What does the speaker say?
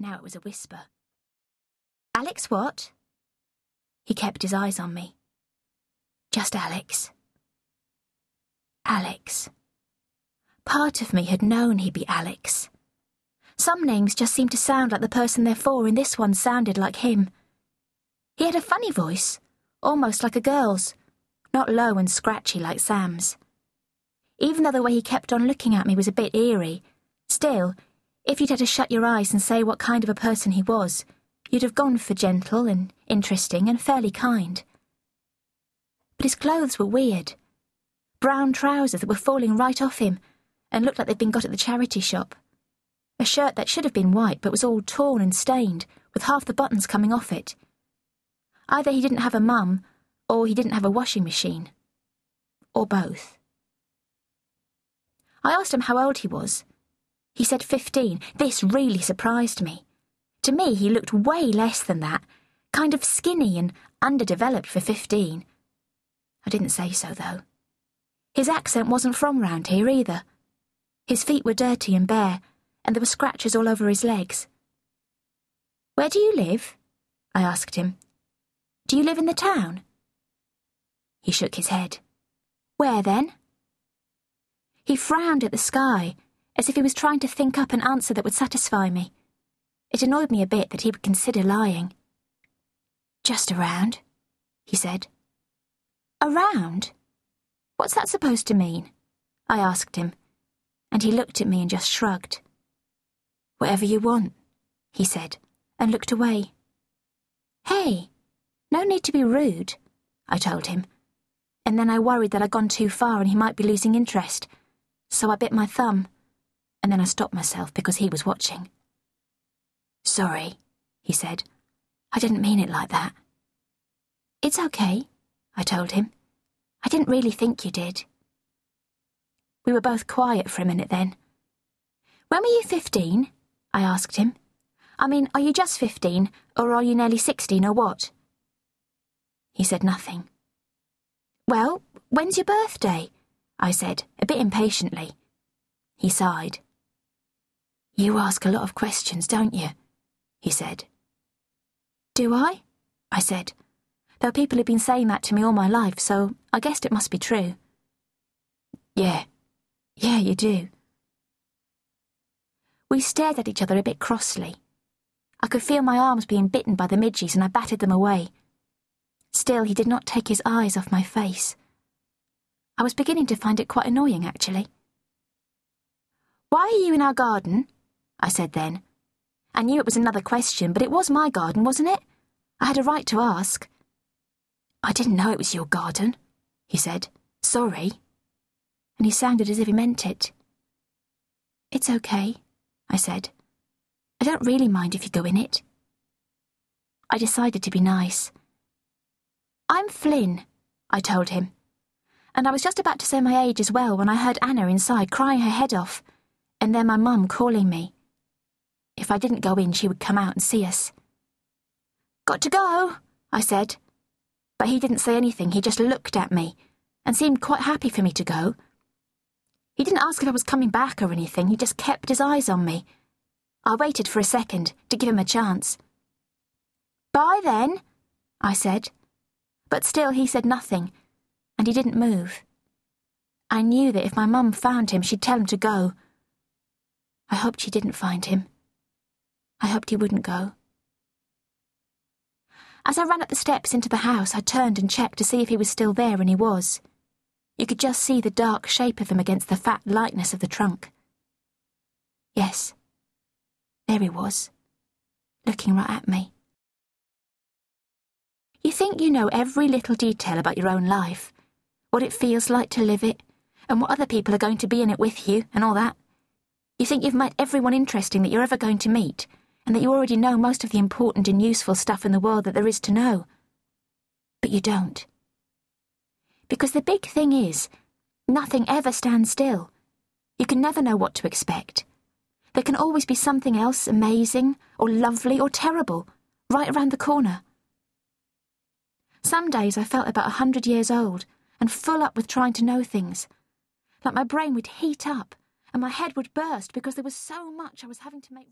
Now it was a whisper. Alex, what? He kept his eyes on me. Just Alex. Alex. Part of me had known he'd be Alex. Some names just seemed to sound like the person they're for, and this one sounded like him. He had a funny voice, almost like a girl's, not low and scratchy like Sam's. Even though the way he kept on looking at me was a bit eerie, still, if you'd had to shut your eyes and say what kind of a person he was, you'd have gone for gentle and interesting and fairly kind. But his clothes were weird. Brown trousers that were falling right off him and looked like they'd been got at the charity shop. A shirt that should have been white but was all torn and stained, with half the buttons coming off it. Either he didn't have a mum, or he didn't have a washing machine. Or both. I asked him how old he was. He said 15. This really surprised me. To me, he looked way less than that, kind of skinny and underdeveloped for 15. I didn't say so, though. His accent wasn't from round here either. His feet were dirty and bare, and there were scratches all over his legs. Where do you live? I asked him. Do you live in the town? He shook his head. Where then? He frowned at the sky, as if he was trying to think up an answer that would satisfy me. It annoyed me a bit that he would consider lying. Just around, he said. Around? What's that supposed to mean? I asked him, and he looked at me and just shrugged. Whatever you want, he said, and looked away. Hey, no need to be rude, I told him. And then I worried that I'd gone too far and he might be losing interest, so I bit my thumb, and then I stopped myself because he was watching. Sorry, he said. I didn't mean it like that. It's okay, I told him. I didn't really think you did. We were both quiet for a minute then. When were you fifteen? I asked him. I mean, are you just fifteen, or are you nearly sixteen, or what? He said nothing. Well, when's your birthday? I said, a bit impatiently. He sighed. You ask a lot of questions, don't you? He said. Do I? I said, though people who've been saying that to me all my life, so I guessed it must be true. Yeah, yeah, you do. We stared at each other a bit crossly. I could feel my arms being bitten by the midges and I batted them away. Still, he did not take his eyes off my face. I was beginning to find it quite annoying, actually. Why are you in our garden? I said then. I knew it was another question, but it was my garden, wasn't it? I had a right to ask. I didn't know it was your garden, he said. Sorry. And he sounded as if he meant it. It's okay, I said. I don't really mind if you go in it. I decided to be nice. I'm Flynn, I told him. And I was just about to say my age as well when I heard Anna inside crying her head off, and then my mum calling me. If I didn't go in, she would come out and see us. Got to go, I said. But he didn't say anything, he just looked at me and seemed quite happy for me to go. He didn't ask if I was coming back or anything, he just kept his eyes on me. I waited for a second to give him a chance. Bye then, I said but still he said nothing, and he didn't move. I knew that if my mum found him, she'd tell him to go. I hoped she didn't find him. I hoped he wouldn't go. As I ran up the steps into the house, I turned and checked to see if he was still there, and he was. You could just see the dark shape of him against the fat lightness of the trunk. Yes, there he was, looking right at me. You think you know every little detail about your own life, what it feels like to live it, and what other people are going to be in it with you, and all that. You think you've met everyone interesting that you're ever going to meet, and that you already know most of the important and useful stuff in the world that there is to know. But you don't. Because the big thing is, nothing ever stands still. You can never know what to expect. There can always be something else amazing, or lovely, or terrible, right around the corner. Some days I felt about a hundred years old and full up with trying to know things. Like my brain would heat up and my head would burst because there was so much I was having to make.